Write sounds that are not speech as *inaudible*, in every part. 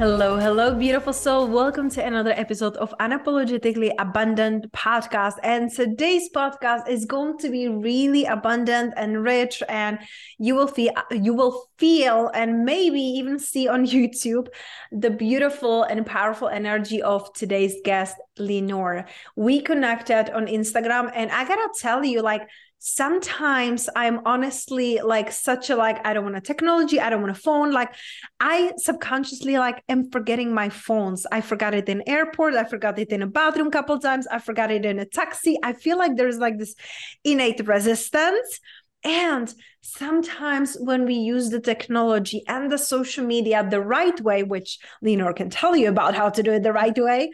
Hello, hello, beautiful soul. Welcome to another episode of Unapologetically Abundant podcast. And today's podcast is going to be really abundant and rich, and you will feel you will feel and maybe even see on *laughs* YouTube the beautiful and powerful energy of today's guest, Leenor. We connected on Instagram, and I gotta tell you, like sometimes i'm honestly like such a like i don't want a technology i don't want a phone like i subconsciously like am forgetting my phones. I forgot it in airport i forgot it in a bathroom couple times i forgot it in a taxi. I feel like there's like this innate resistance. And sometimes when we use the technology and the social media the right way which leenor can tell you about how to do it the right way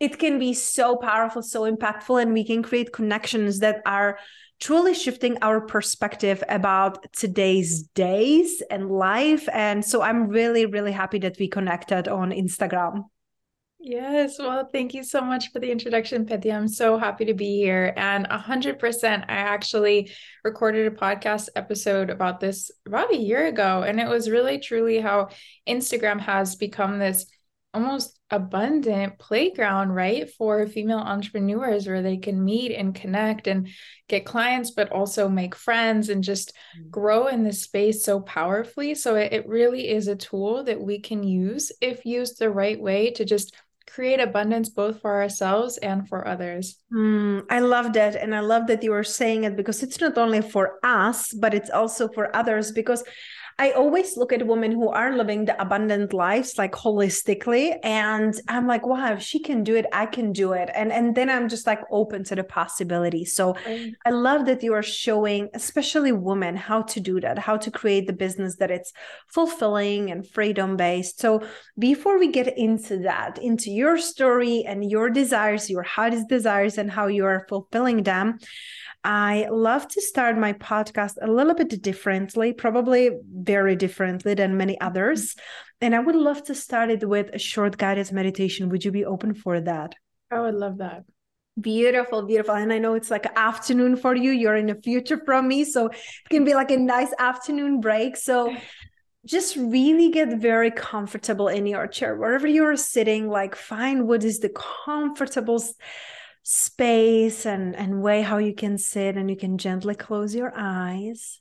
it can be so powerful so impactful and we can create connections that are truly shifting our perspective about today's days and life. And so I'm really, really happy that we connected on Instagram. Yes, well, thank you so much for the introduction, Petya. I'm so happy to be here. And 100%, I actually recorded a podcast episode about this about a year ago. And it was really, truly how Instagram has become this almost abundant playground, right, for female entrepreneurs where they can meet and connect and get clients, but also make friends and just mm. grow in this space so powerfully. So it, it really is a tool that we can use if used the right way to just create abundance both for ourselves and for others. Mm, I love that. And I love that you are saying it because it's not only for us, but it's also for others. Because I always look at women who are living the abundant lives like holistically and I'm like wow if she can do it I can do it. And and then I'm just like open to the possibility. So right. I love that you are showing especially women how to do that how to create the business that it's fulfilling and freedom based so before we get into that into your story and your desires your hottest desires and how you are fulfilling them I love to start my podcast a little bit differently, probably very differently than many mm-hmm. others. And I would love to start it with a short guided meditation. Would you be open for that? I would love that. Beautiful, beautiful. And I know it's like afternoon for you. You're in the future from me. So it can be like a nice afternoon break. So just really get very comfortable in your chair, wherever you're sitting, like find what is the comfortable space and, and way how you can sit and you can gently close your eyes.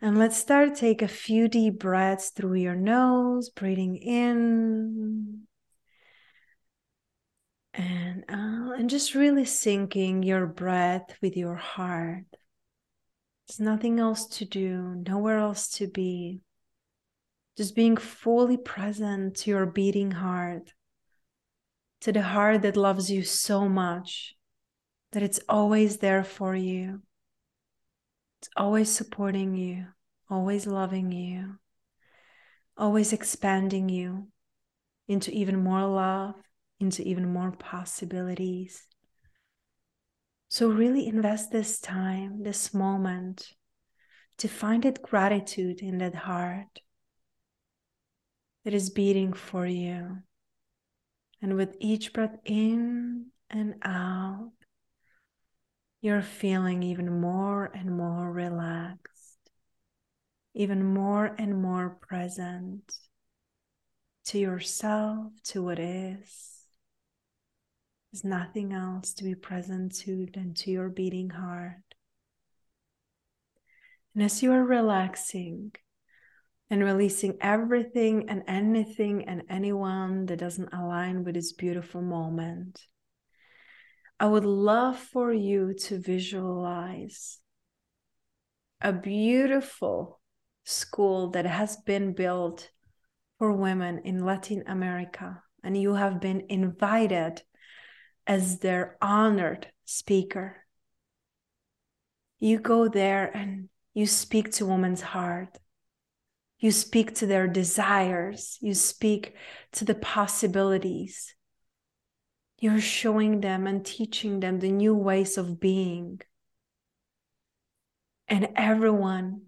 And let's start take a few deep breaths through your nose, breathing in and out, and just really syncing your breath with your heart. There's nothing else to do, nowhere else to be. Just being fully present to your beating heart, to the heart that loves you so much that it's always there for you. It's always supporting you, always loving you, always expanding you into even more love, into even more possibilities. So, really invest this time, this moment, to find that gratitude in that heart that is beating for you. And with each breath in and out, you're feeling even more and more relaxed, even more and more present to yourself, to what is. There's nothing else to be present to than to your beating heart. And as you are relaxing and releasing everything and anything and anyone that doesn't align with this beautiful moment, I would love for you to visualize a beautiful school that has been built for women in Latin America, and you have been invited as their honored speaker. You go there and you speak to women's heart. You speak to their desires. You speak to the possibilities. You're showing them and teaching them the new ways of being. And everyone,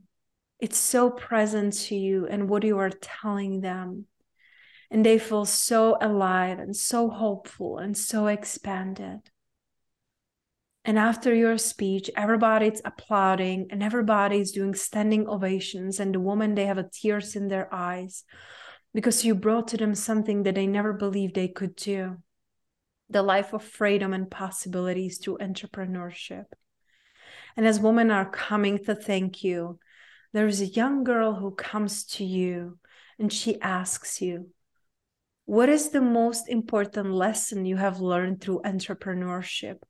it's so present to you and what you are telling them. And they feel so alive and so hopeful and so expanded. And after your speech, everybody's applauding and everybody's doing standing ovations. And the woman, they have a tears in their eyes because you brought to them something that they never believed they could do the life of freedom and possibilities through entrepreneurship. And as women are coming to thank you, there's a young girl who comes to you and she asks you, What is the most important lesson you have learned through entrepreneurship?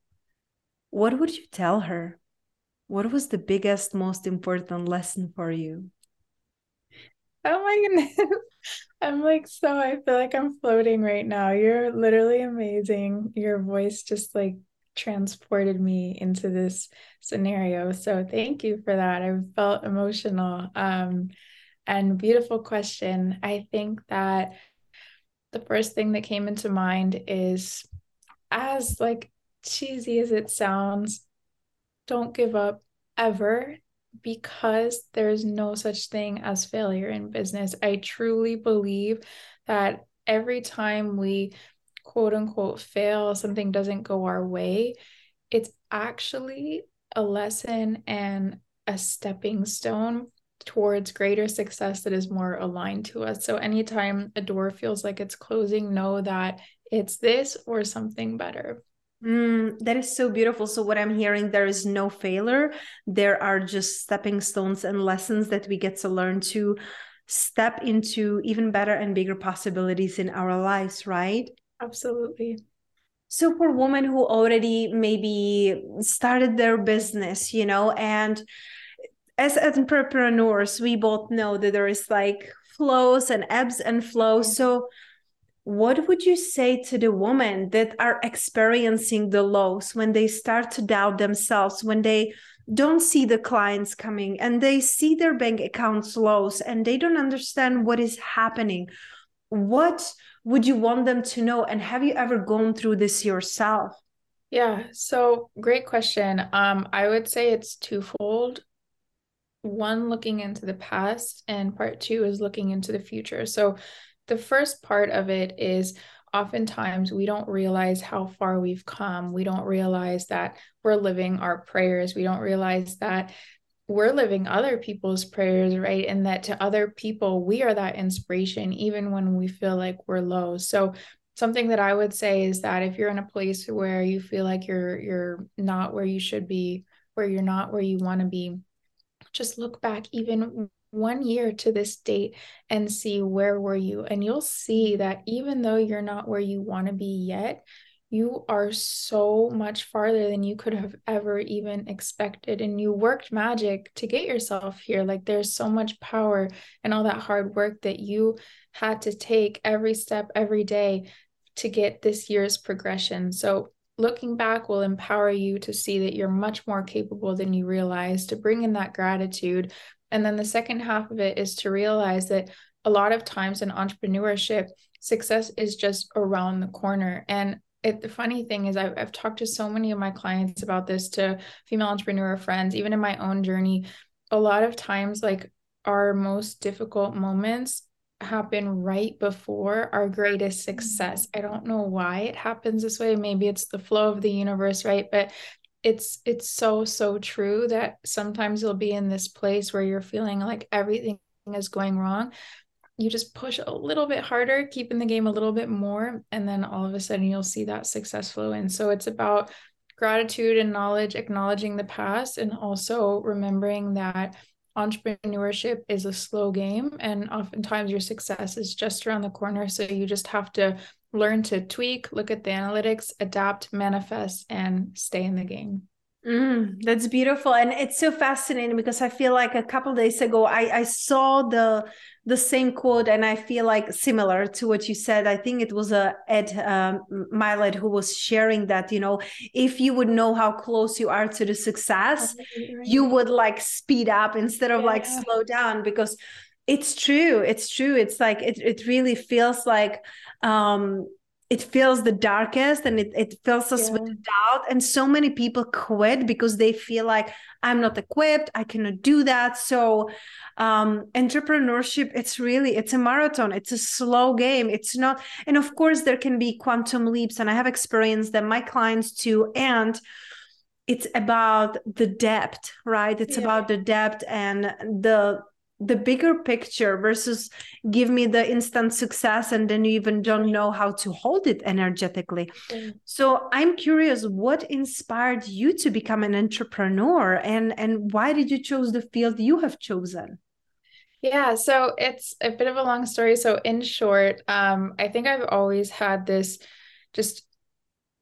What would you tell her? What was the biggest, most important lesson for you? Oh my goodness. *laughs* I'm like, so I feel like I'm floating right now. You're literally amazing. Your voice just like transported me into this scenario. So thank you for that. I felt emotional. Um, and beautiful question. I think that the first thing that came into mind is as like cheesy as it sounds, don't give up ever because there's no such thing as failure in business. I truly believe that every time we quote unquote fail, something doesn't go our way, it's actually a lesson and a stepping stone towards greater success that is more aligned to us. So anytime a door feels like it's closing, know that it's this or something better. Mm, that is so beautiful. So, what I'm hearing, there is no failure. There are just stepping stones and lessons that we get to learn to step into even better and bigger possibilities in our lives, right? Absolutely. So, for women who already maybe started their business, you know, and as entrepreneurs, we both know that there is like flows and ebbs and flows. So, what would you say to the women that are experiencing the lows when they start to doubt themselves when they don't see the clients coming and they see their bank accounts lows and they don't understand what is happening? What would you want them to know and have you ever gone through this yourself? Yeah so great question. Um i would say it's twofold. One looking into the past and part two is looking into the future. So the first part of it is oftentimes we don't realize how far we've come. We don't realize that we're living our prayers. We don't realize that we're living other people's prayers, right? And that to other people, we are that inspiration, even when we feel like we're low. So, something that I would say is that if you're in a place where you feel like you're you're not where you should be, where you're not where you want to be, just look back even one year to this date and see where were you. And you'll see that even though you're not where you want to be yet you are so much farther than you could have ever even expected. And you worked magic to get yourself here. Like there's so much power and all that hard work that you had to take every step every day to get this year's progression. So looking back will empower you to see that you're much more capable than you realize to bring in that gratitude and then the second half of it is to realize that a lot of times in entrepreneurship, success is just around the corner. And it, the funny thing is, I've, I've talked to so many of my clients about this, to female entrepreneur friends, even in my own journey. A lot of times, like our most difficult moments happen right before our greatest mm-hmm. success. I don't know why it happens this way. Maybe it's the flow of the universe, right? But it's it's so so true that sometimes you'll be in this place where you're feeling like everything is going wrong. You just push a little bit harder keeping the game a little bit more and then all of a sudden you'll see that success flow in. So it's about gratitude and knowledge acknowledging the past and also remembering that entrepreneurship is a slow game and oftentimes your success is just around the corner. So you just have to learn to tweak look at the analytics adapt manifest and stay in the game Mm, that's beautiful, and it's so fascinating because I feel like a couple days ago I, I saw the the same quote, and I feel like similar to what you said. I think it was a uh, Ed um, Mylett who was sharing that you know if you would know how close you are to the success, you would like speed up instead of yeah. like slow down because it's true. It's true. It's like it it really feels like um it feels the darkest and it, it fills us yeah. with doubt. And so many people quit because they feel like i'm not equipped. I cannot do that. So um, entrepreneurship it's really it's a marathon. It's a slow game. It's not and of course there can be quantum leaps. And i have experienced that my clients too. And it's about the depth right? It's yeah. about the depth and the the bigger picture versus give me the instant success and then you even don't know how to hold it energetically. Mm. So I'm curious what inspired you to become an entrepreneur and and why did you choose the field you have chosen? Yeah, so it's a bit of a long story. So in short, um I think I've always had this just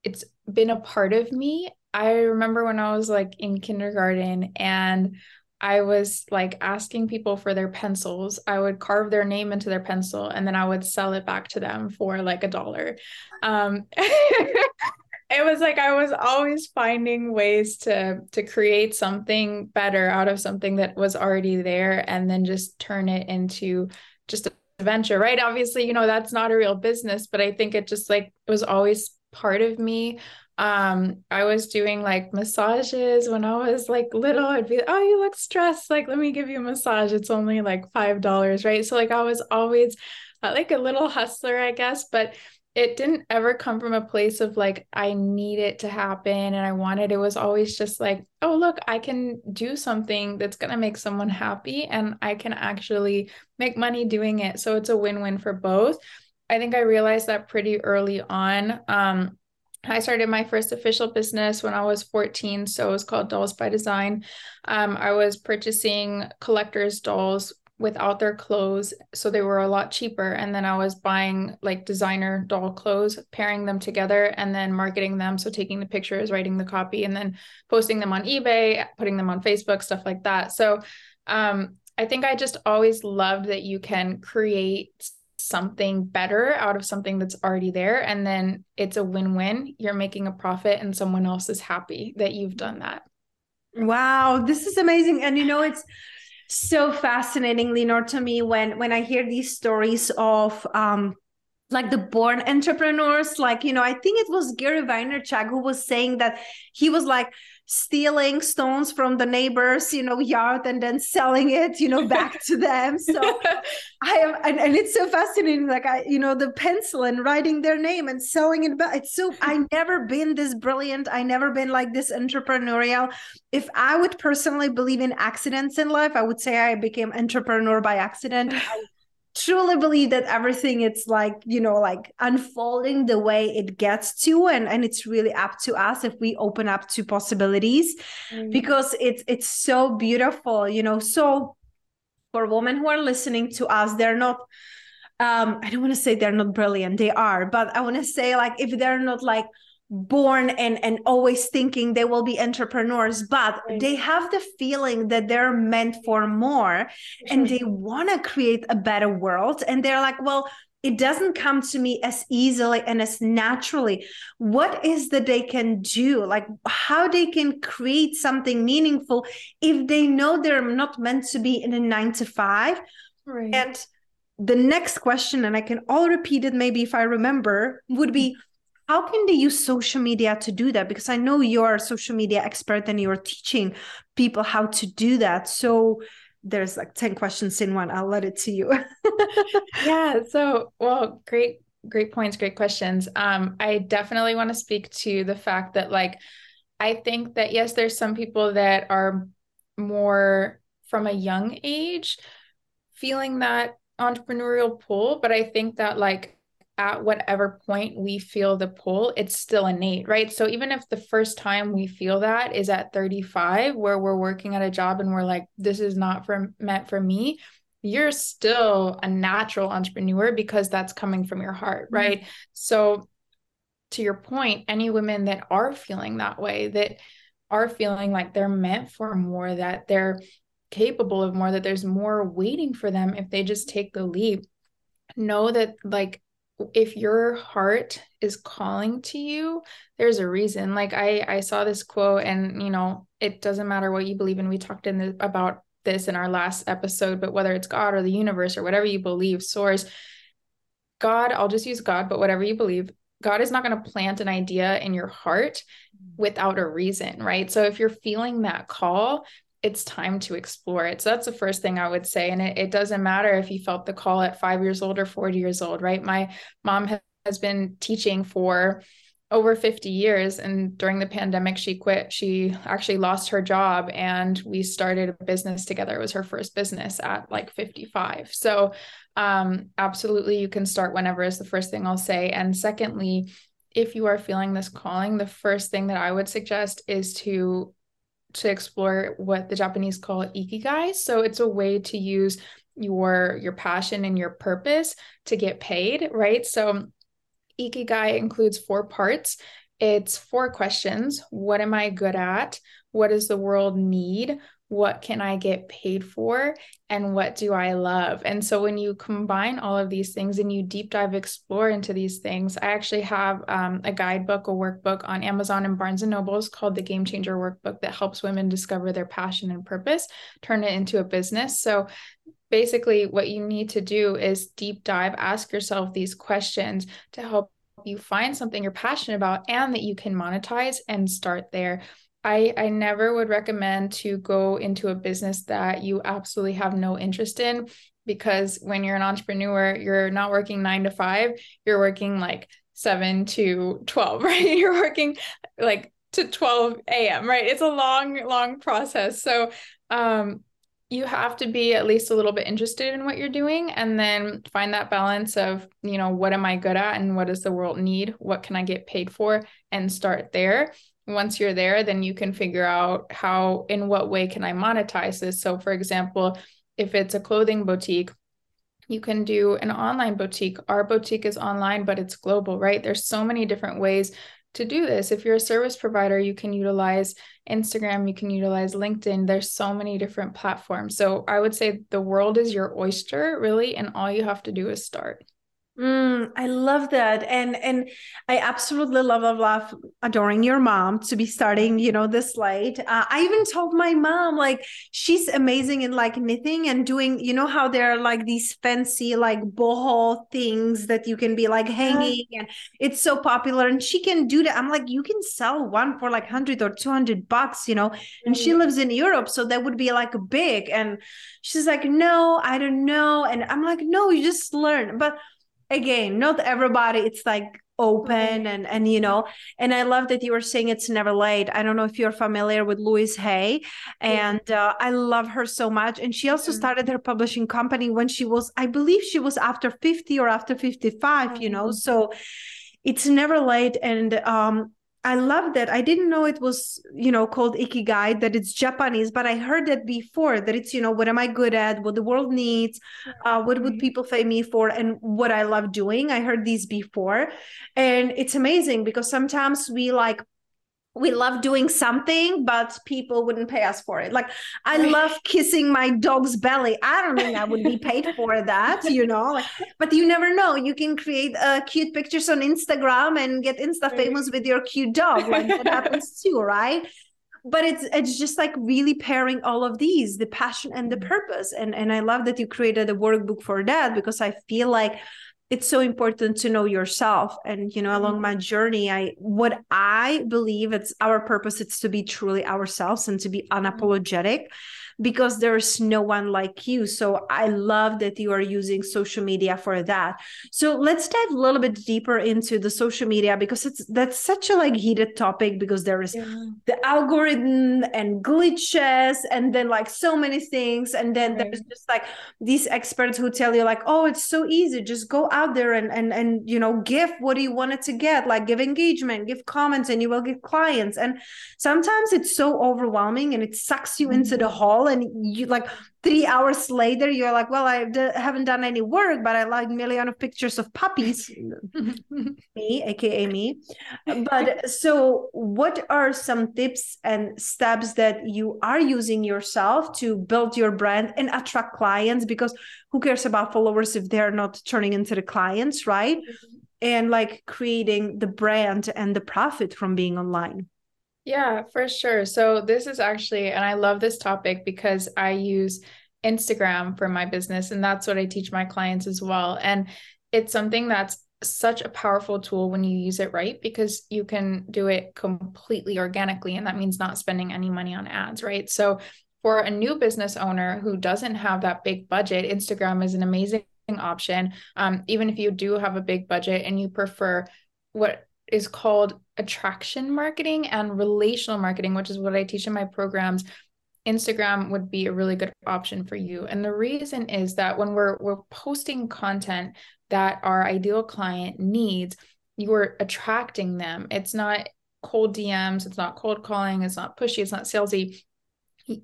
it's been a part of me. I remember when I was like in kindergarten and I was like asking people for their pencils. I would carve their name into their pencil and then I would sell it back to them for like a dollar. Um, *laughs* it was like I was always finding ways to to create something better out of something that was already there and then just turn it into just a venture, right? Obviously, you know, that's not a real business, but I think it just like it was always part of me um i was doing like massages when i was like little. I'd be oh you look stressed. Like let me give you a massage. It's only like five dollars right? So like i was always uh, like a little hustler i guess but it didn't ever come from a place of like i need it to happen and i wanted it. Was always just like oh look i can do something that's going to make someone happy and i can actually make money doing it. So it's a win-win for both. I think i realized that pretty early on um I started my first official business when I was 14. So it was called Dolls by Design. Um, I was purchasing collectors' dolls without their clothes. So they were a lot cheaper. And then I was buying like designer doll clothes, pairing them together, and then marketing them. So taking the pictures, writing the copy, and then posting them on eBay, putting them on Facebook, stuff like that. So um, I think I just always loved that you can create something better out of something that's already there. And then it's a win-win. You're making a profit and someone else is happy that you've done that. Wow this is amazing. And you know it's so fascinating Leenor to me when when I hear these stories of um like the born entrepreneurs like you know I think it was Gary Vaynerchuk who was saying that he was like stealing stones from the neighbors you know yard and then selling it you know back to them. *laughs* So i am and, and, it's so fascinating like i you know the pencil and writing their name and selling it back. It's so i never been this brilliant. I never been like this entrepreneurial. If i would personally believe in accidents in life i would say i became entrepreneur by accident. I, truly believe that everything it's like you know like unfolding the way it gets to and and it's really up to us if we open up to possibilities mm. because it's it's so beautiful you know so for women who are listening to us they're not um i don't want to say they're not brilliant they are but i want to say like if they're not like born and and always thinking they will be entrepreneurs but they have the feeling that they're meant for more and they want to create a better world. And they're like well it doesn't come to me as easily and as naturally. What is that they can do? Like how they can create something meaningful if they know they're not meant to be in a 9 to 5 right. and the next question and i can all repeat it maybe if i remember would be how can they use social media to do that? Because i know you're a social media expert and you're teaching people how to do that. So there's like 10 questions in one. I'll let it to you. *laughs* *laughs* Yeah so well great great points great questions. Um i definitely want to speak to the fact that like i think that yes there's some people that are more from a young age feeling that entrepreneurial pull but i think that like at whatever point we feel the pull, it's still innate, right? So even if the first time we feel that is at 35, where we're working at a job and we're like, this is not for meant for me, you're still a natural entrepreneur because that's coming from your heart, mm-hmm. right? Mm-hmm. So to your point, any women that are feeling that way, that are feeling like they're meant for more, that they're capable of more, that there's more waiting for them if they just take the leap, know that like if your heart is calling to you there's a reason. Like i i saw this quote and you know it doesn't matter what you believe in. We talked in the, about this in our last episode but whether it's god or the universe or whatever you believe source god i'll just use god but whatever you believe god is not going to plant an idea in your heart mm-hmm. without a reason right? So if you're feeling that call it's time to explore it. So that's the first thing I would say. And it, it doesn't matter if you felt the call at five years old or 40 years old, right? My mom has been teaching for over 50 years. And during the pandemic, she quit. She actually lost her job and we started a business together. It was her first business at like 55. So, um, absolutely, you can start whenever, is the first thing I'll say. And secondly, if you are feeling this calling, the first thing that I would suggest is to to explore what the Japanese call ikigai. So it's a way to use your your passion and your purpose to get paid, right? So ikigai includes four parts. It's four questions. What am I good at? What does the world need? What can I get paid for and what do I love? And so when you combine all of these things and you deep dive explore into these things, I actually have um, a guidebook, a workbook on Amazon and Barnes and Nobles called the Game Changer Workbook that helps women discover their passion and purpose, turn it into a business. So basically, what you need to do is deep dive, ask yourself these questions to help you find something you're passionate about and that you can monetize and start there. I, I never would recommend to go into a business that you absolutely have no interest in because when you're an entrepreneur, you're not working nine to five, you're working like seven to 12, *laughs* right? You're working like to 12 a.m., right? It's a long, long process. So, um, you have to be at least a little bit interested in what you're doing and then find that balance of you know what am i good at and what does the world need what can i get paid for and start there once you're there then you can figure out how in what way can i monetize this. So for example if it's a clothing boutique you can do an online boutique. Our boutique is online but it's global right? There's so many different ways to do this. If you're a service provider you can utilize instagram you can utilize linkedin. There's so many different platforms. So i would say the world is your oyster really and all you have to do is start Mm, I love that, and and I absolutely love, love, love adoring your mom to be starting, you know, this late. Uh, I even told my mom like she's amazing in like knitting and doing, you know, how there are like these fancy like boho things that you can be like hanging, and it's so popular, and she can do that. I'm like, you can sell one for like hundred or two hundred bucks, you know, and she lives in Europe, so that would be like big. And she's like, no, I don't know, and I'm like, no, you just learn, but again not everybody it's like open and and you know and i love that you were saying it's never late. I don't know if you're familiar with louise hay and uh, i love her so much and she also started her publishing company when she was i believe she was after 50 or after 55 you know mm-hmm. so it's never late and um I love that. I didn't know it was, you know, called ikigai, that it's Japanese, but I heard that before that it's, you know, what am I good at, what the world needs, uh, what would people pay me for, and what I love doing. I heard these before. And it's amazing because sometimes we like we love doing something, but people wouldn't pay us for it. Like I *laughs* love kissing my dog's belly. I don't think I would be paid for that, you know. Like, but you never know. You can create uh, cute pictures on Instagram and get Insta famous with your cute dog. Like that *laughs* happens too, right? But it's it's just like really pairing all of these, the passion and the mm-hmm. purpose. And and I love that you created a workbook for that because I feel like it's so important to know yourself and you know along mm-hmm. my journey i what i believe it's our purpose it's to be truly ourselves and to be mm-hmm. unapologetic because there's no one like you so i love that you are using social media for that so let's dive a little bit deeper into the social media because it's that's such a like heated topic because there is yeah. the algorithm and glitches and then like so many things and then right. there's just like these experts who tell you like oh it's so easy just go out there and and and you know give what you wanted to get like give engagement give comments and you will get clients and sometimes it's so overwhelming and it sucks you into the mm-hmm. hole and you like three hours later you're like well I d- haven't done any work but i like million of pictures of puppies. *laughs* Me aka me. But so what are some tips and steps that you are using yourself to build your brand and attract clients? Because who cares about followers if they're not turning into the clients right? Mm-hmm. and like creating the brand and the profit from being online yeah, for sure. So this is actually, and I love this topic because I use Instagram for my business, and that's what I teach my clients as well. And it's something that's such a powerful tool when you use it right because you can do it completely organically. And that means not spending any money on ads, right? So for a new business owner who doesn't have that big budget, Instagram is an amazing option. Um, even if you do have a big budget and you prefer what is called attraction marketing and relational marketing, which is what I teach in my programs. Instagram would be a really good option for you. And the reason is that when we're we're posting content that our ideal client needs, you're attracting them. It's not cold DMs, it's not cold calling, it's not pushy, it's not salesy.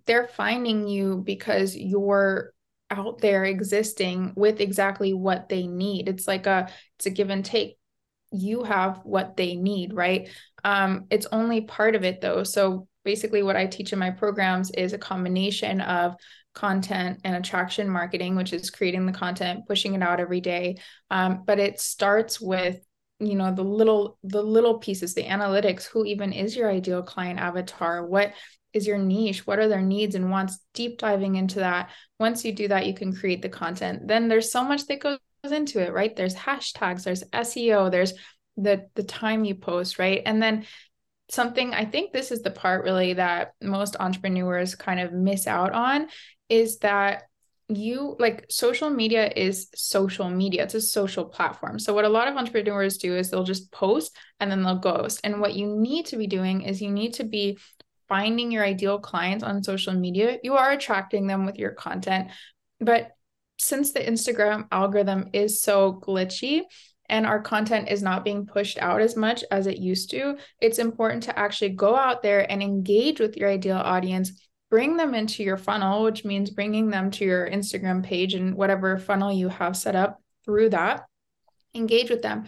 They're finding you because you're out there existing with exactly what they need. It's like a it's a give and take you have what they need, right? Um, it's only part of it though. So basically, what I teach in my programs is a combination of content and attraction marketing, which is creating the content, pushing it out every day. Um, but it starts with you know the little the little pieces the analytics who even is your ideal client avatar what is your niche what are their needs and wants deep diving into that once you do that you can create the content then there's so much that goes into it, right? There's hashtags, there's SEO, there's the the time you post, right? And then something I think this is the part really that most entrepreneurs kind of miss out on is that you like social media is social media it's a social platform so what a lot of entrepreneurs do is they'll just post and then they'll ghost and what you need to be doing is you need to be finding your ideal clients on social media you are attracting them with your content but since the Instagram algorithm is so glitchy and our content is not being pushed out as much as it used to, it's important to actually go out there and engage with your ideal audience. Bring them into your funnel, which means bringing them to your Instagram page and whatever funnel you have set up through that. Engage with them,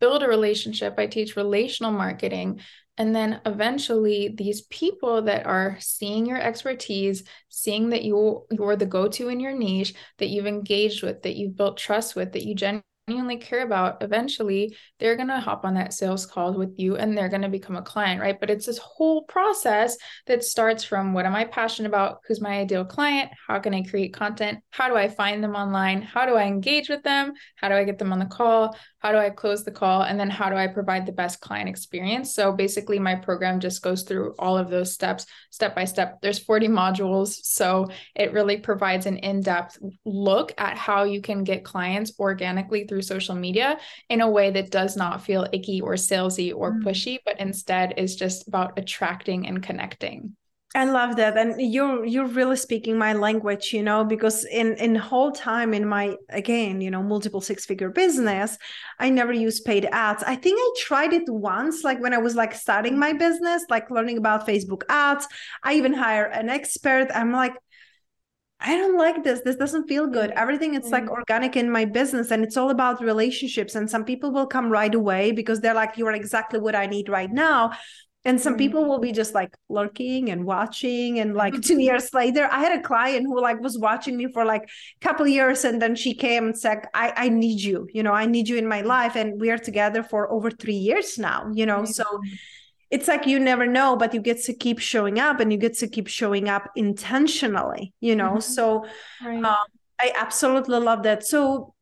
build a relationship. I teach relational marketing and then eventually these people that are seeing your expertise seeing that you you're the go-to in your niche that you've engaged with that you've built trust with that you genuinely care about, eventually they're going to hop on that sales call with you and they're going to become a client, right? But it's this whole process that starts from what am I passionate about? Who's my ideal client? How can I create content? How do I find them online? How do I engage with them? How do I get them on the call? How do I close the call? And then how do I provide the best client experience? So basically, my program just goes through all of those steps, step by step. There's 40 modules. So it really provides an in depth look at how you can get clients organically through social media in a way that does not feel icky or salesy or mm. pushy, but instead is just about attracting and connecting. I love that, and you're you're really speaking my language, you know, because in in whole time in my again, you know, multiple six figure business, I never used paid ads. I think I tried it once, like when I was like starting my business, like learning about Facebook ads. I even hire an expert. I'm like, I don't like this. This doesn't feel good. Everything it's like mm. organic in my business and it's all about relationships. And some people will come right away because they're like, you are exactly what I need right now. And some people mm. will be just like lurking and watching. And like two years later, I had a client who like was watching me for like a couple years. And then she came and said, I, I need you, you know, I need you in my life. And we are together for over three years now, you know. So it's like you never know but you get to keep showing up and you get to keep showing up intentionally you know mm-hmm. so right. um, i absolutely love that so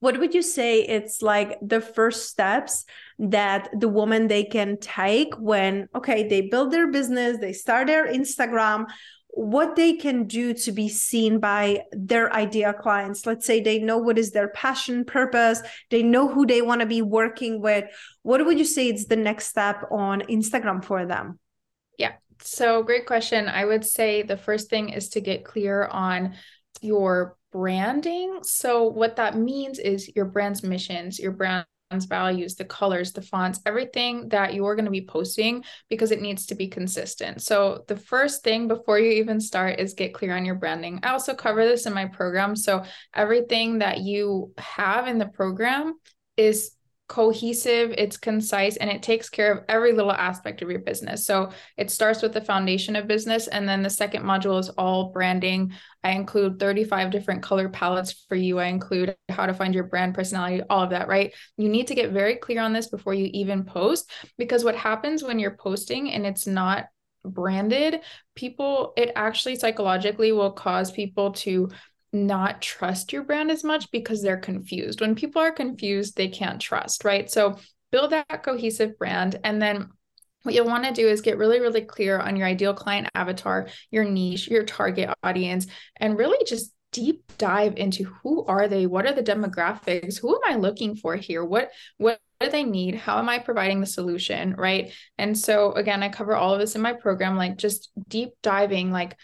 what would you say it's like the first steps that the woman they can take when okay they build their business they start their instagram what they can do to be seen by their ideal clients. Let's say they know what is their passion, purpose, they know who they want to be working with. What would you say is the next step on Instagram for them? Yeah. So, great question. I would say the first thing is to get clear on your branding. So, what that means is your brand's missions, your brand values, the colors, the fonts, everything that you're going to be posting because it needs to be consistent. So, the first thing before you even start is get clear on your branding. I also cover this in my program. So, everything that you have in the program is cohesive, it's concise, and it takes care of every little aspect of your business. So it starts with the foundation of business. And then the second module is all branding. I include 35 different color palettes for you. I include how to find your brand personality, all of that, right? You need to get very clear on this before you even post, because what happens when you're posting and it's not branded, people, it actually psychologically will cause people to not trust your brand as much because they're confused. When people are confused, they can't trust, right? So build that cohesive brand and then what you'll want to do is get really, really clear on your ideal client avatar, your niche, your target audience, and really just deep dive into who are they? What are the demographics? Who am I looking for here? What what do they need? How am I providing the solution? Right. And so again, I cover all of this in my program, like just deep diving, like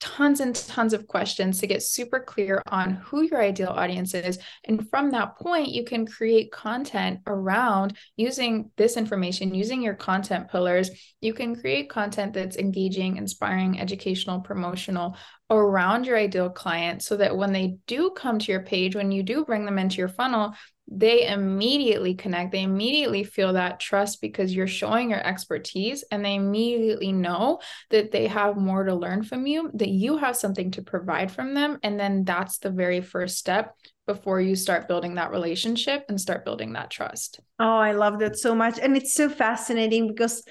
tons and tons of questions to get super clear on who your ideal audience is. And from that point, you can create content around using this information, using your content pillars. You can create content that's engaging, inspiring, educational, promotional around your ideal client so that when they do come to your page, when you do bring them into your funnel, they immediately connect. They immediately feel that trust because you're showing your expertise and they immediately know that they have more to learn from you, that you have something to provide from them. And then that's the very first step before you start building that relationship and start building that trust. Oh, I love that so much. And it's so fascinating because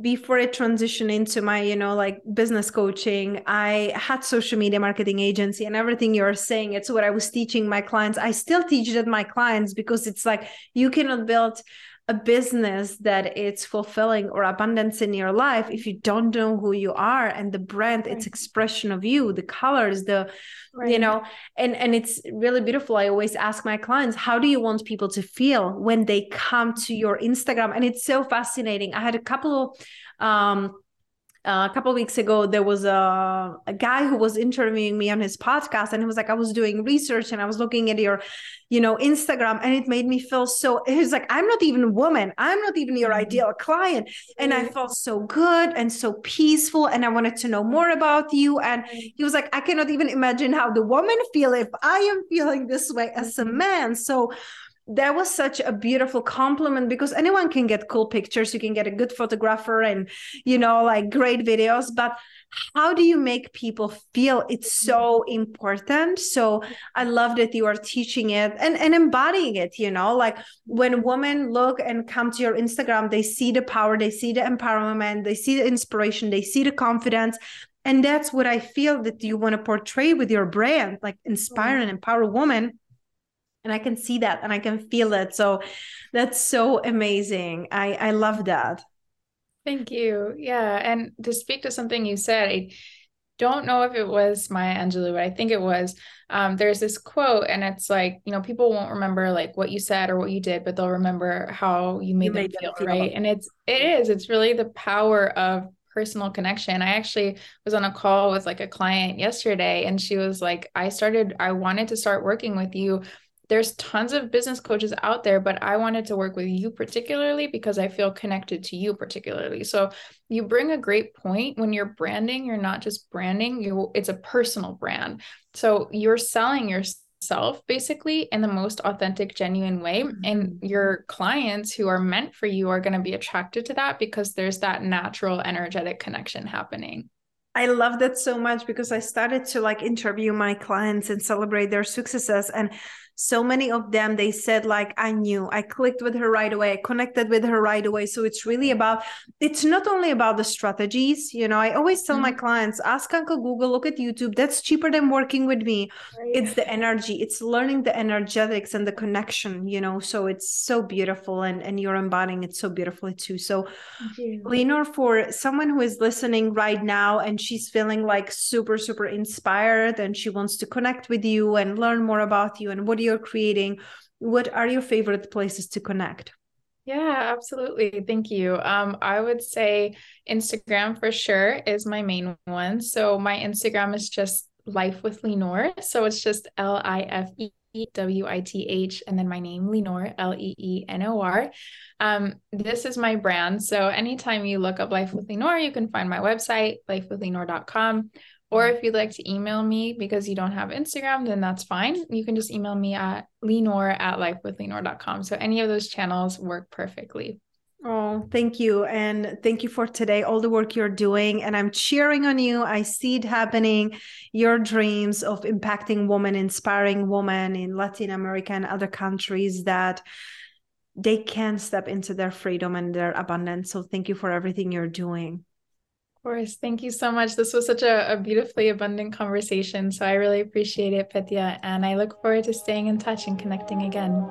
before I transitioned into my, you know, like business coaching, I had social media marketing agency and everything you're saying. It's what I was teaching my clients. I still teach it my clients because it's like you cannot build a business that it's fulfilling or abundance in your life if you don't know who you are and the brand right. its expression of you the colors the right. you know and and it's really beautiful i always ask my clients how do you want people to feel when they come to your instagram and it's so fascinating i had a couple of um uh, a couple weeks ago there was a, a guy who was interviewing me on his podcast and he was like i was doing research and i was looking at your you know instagram and it made me feel so he was like i'm not even a woman. I'm not even your mm-hmm. ideal client. And i felt so good and so peaceful and i wanted to know more about you and he was like i cannot even imagine how the woman feel if i am feeling this way as a mm-hmm. man. So that was such a beautiful compliment because anyone can get cool pictures you can get a good photographer and you know like great videos but how do you make people feel? It's so important. So i love that you are teaching it and, and embodying it you know like when women look and come to your instagram they see the power they see the empowerment they see the inspiration they see the confidence. And that's what i feel that you want to portray with your brand like inspire mm. and empower women and i can see that and i can feel it so that's so amazing. I i love that. Thank you. Yeah and to speak to something you said i don't know if it was maya angelou but i think it was. Um, there's this quote and it's like you know people won't remember like what you said or what you did but they'll remember how you made, you them, made feel, them feel. right? And it's it is. It's really the power of personal connection. I actually was on a call with like a client yesterday and she was like, I started, I wanted to start working with you there's tons of business coaches out there, but I wanted to work with you particularly because I feel connected to you particularly. So you bring a great point when you're branding, you're not just branding, you it's a personal brand. So you're selling yourself basically in the most authentic, genuine way. Mm-hmm. And your clients who are meant for you are going to be attracted to that because there's that natural energetic connection happening. I love that so much because I started to like interview my clients and celebrate their successes. And so many of them they said like i knew. I clicked with her right away. I connected with her right away. So it's really about it's not only about the strategies. You know i always tell mm-hmm. my clients ask uncle google look at youtube. That's cheaper than working with me. Right. it's the energy. It's learning the energetics and the connection you know? So it's so beautiful and and you're embodying it so beautifully too. So leenor for someone who is listening right now and she's feeling like super super inspired and she wants to connect with you and learn more about you and what you're creating what are your favorite places to connect yeah, absolutely. Thank you. Um, I would say Instagram for sure is my main one. So my Instagram is just Life with Leenor. So it's just L I F E W I T H and then my name Leenor L E E N O R. Um, this is my brand. So anytime you look up Life with Leenor, you can find my website lifewithleenor.com or if you'd like to email me because you don't have Instagram, then that's fine. You can just email me at leenor at lifewithleenor.com. So any of those channels work perfectly. Oh, thank you. And thank you for today, all the work you're doing. And I'm cheering on you. I see it happening. Your dreams of impacting women, inspiring women in Latin America and other countries that they can step into their freedom and their abundance. So thank you for everything you're doing course. Thank you so much. This was such a, a, beautifully abundant conversation. So I really appreciate it, Petya. And I look forward to staying in touch and connecting again.